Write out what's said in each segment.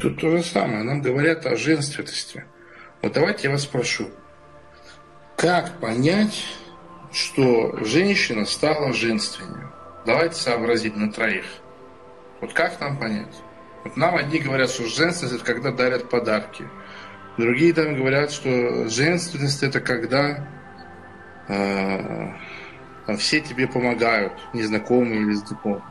Тут то же самое. Нам говорят о женственности. Вот давайте я вас спрошу. Как понять, что женщина стала женственнее? Давайте сообразить на троих. Вот как нам понять? Вот нам одни говорят, что женственность это когда дарят подарки. Другие там говорят, что женственность это когда э, все тебе помогают, незнакомые или знакомые.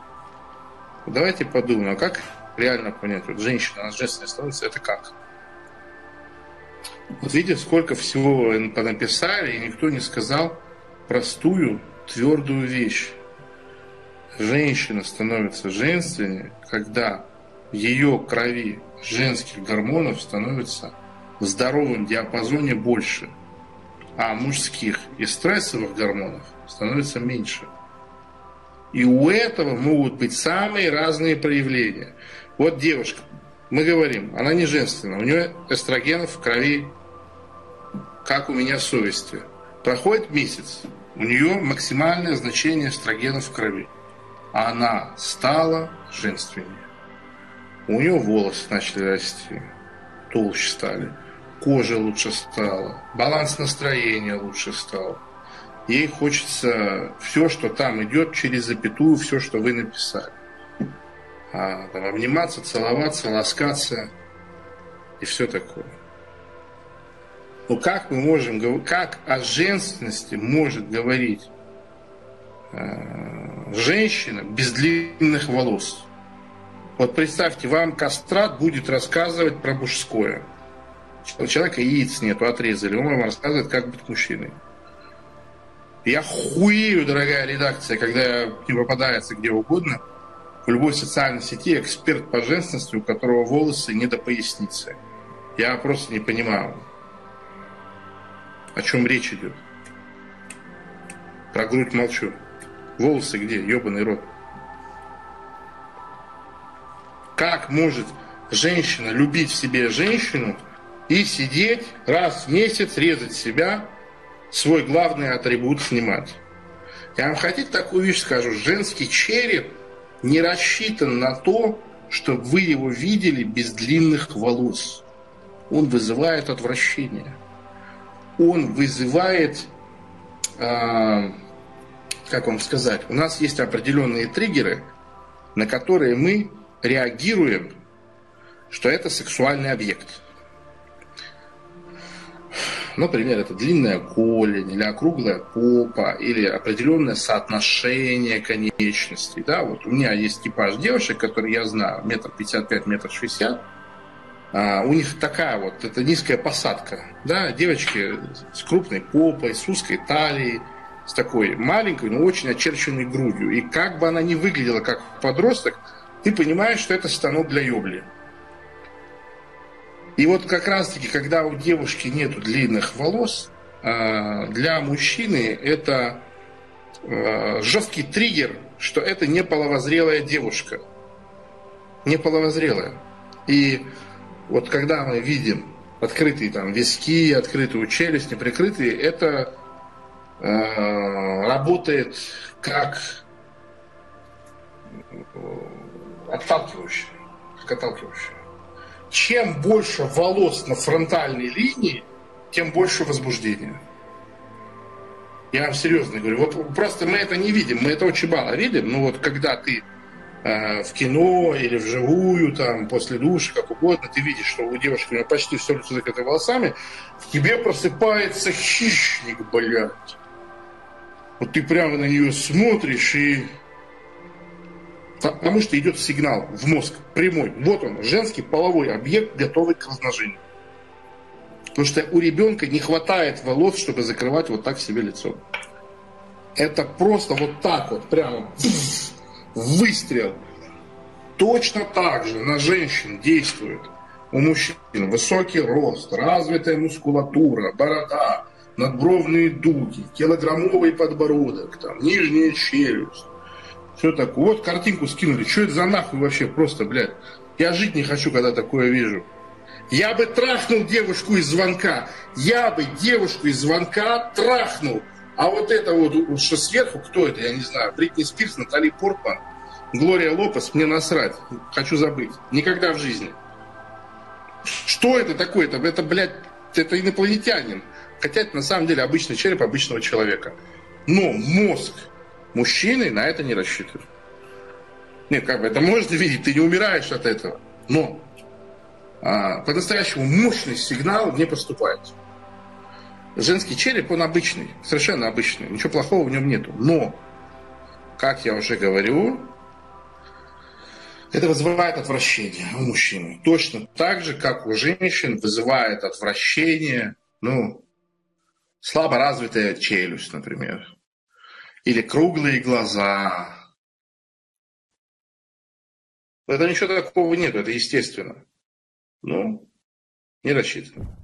Давайте подумаем, а как реально понять, вот женщина, она женственной становится, это как? Вот видите, сколько всего написали, и никто не сказал простую, твердую вещь. Женщина становится женственнее, когда в ее крови женских гормонов становится в здоровом диапазоне больше, а мужских и стрессовых гормонов становится меньше. И у этого могут быть самые разные проявления. Вот девушка, мы говорим, она не женственная, у нее эстрогенов в крови, как у меня совести. Проходит месяц, у нее максимальное значение эстрогенов в крови. Она стала женственнее. У нее волосы начали расти, толще стали, кожа лучше стала, баланс настроения лучше стал. Ей хочется все, что там идет, через запятую, все, что вы написали. А, там, обниматься, целоваться, ласкаться и все такое. Ну как мы можем, как о женственности может говорить э, женщина без длинных волос? Вот представьте, вам кастрат будет рассказывать про мужское. У человека яиц нету, отрезали. Он вам рассказывает, как быть мужчиной. Я хуею, дорогая редакция, когда не попадается где угодно, в любой социальной сети эксперт по женственности, у которого волосы не до поясницы. Я просто не понимаю, о чем речь идет. Про грудь молчу. Волосы где? Ебаный рот. Как может женщина любить в себе женщину и сидеть раз в месяц, резать себя, свой главный атрибут снимать? Я вам хотите такую вещь скажу. Женский череп не рассчитан на то, чтобы вы его видели без длинных волос. Он вызывает отвращение. Он вызывает, э, как вам сказать, у нас есть определенные триггеры, на которые мы реагируем, что это сексуальный объект. Например, это длинная голень, или округлая попа, или определенное соотношение конечностей. Да? Вот у меня есть типаж девушек, которые я знаю, метр пятьдесят пять, метр шестьдесят. А, у них такая вот, это низкая посадка. Да? Девочки с крупной попой, с узкой талией, с такой маленькой, но очень очерченной грудью. И как бы она ни выглядела как подросток, ты понимаешь, что это станок для ёбли. И вот как раз-таки, когда у девушки нет длинных волос, а, для мужчины это а, жесткий триггер, что это не половозрелая девушка. Не половозрелая. И вот когда мы видим открытые там виски, открытую челюсть, неприкрытые, это э, работает как отталкивающее, как отталкивающее. Чем больше волос на фронтальной линии, тем больше возбуждения. Я вам серьезно говорю. Вот просто мы это не видим, мы это очень мало видим. Но вот когда ты э, в кино или вживую, там, после душа, как угодно, ты видишь, что у девушки у нее почти все лицо закрыто волосами, в тебе просыпается хищник, блядь. Вот ты прямо на нее смотришь и Потому что идет сигнал в мозг прямой. Вот он, женский половой объект, готовый к размножению. Потому что у ребенка не хватает волос, чтобы закрывать вот так себе лицо. Это просто вот так вот, прямо выстрел. Точно так же на женщин действует. У мужчин высокий рост, развитая мускулатура, борода, надбровные дуги, килограммовый подбородок, там, нижняя челюсть все такое. Вот картинку скинули. Что это за нахуй вообще? Просто, блядь. Я жить не хочу, когда такое вижу. Я бы трахнул девушку из звонка. Я бы девушку из звонка трахнул. А вот это вот, что сверху, кто это, я не знаю. Бритни Спирс, Натали Портман, Глория Лопес, мне насрать. Хочу забыть. Никогда в жизни. Что это такое? Это, это блядь, это инопланетянин. Хотя это на самом деле обычный череп обычного человека. Но мозг мужчины на это не рассчитывает. Нет, как бы это можно видеть, ты не умираешь от этого. Но а, по-настоящему мощный сигнал не поступает. Женский череп, он обычный, совершенно обычный, ничего плохого в нем нету. Но, как я уже говорю, это вызывает отвращение у мужчины. Точно так же, как у женщин вызывает отвращение, ну, слабо развитая челюсть, например, или круглые глаза. Это ничего такого нет, это естественно. Ну, не рассчитано.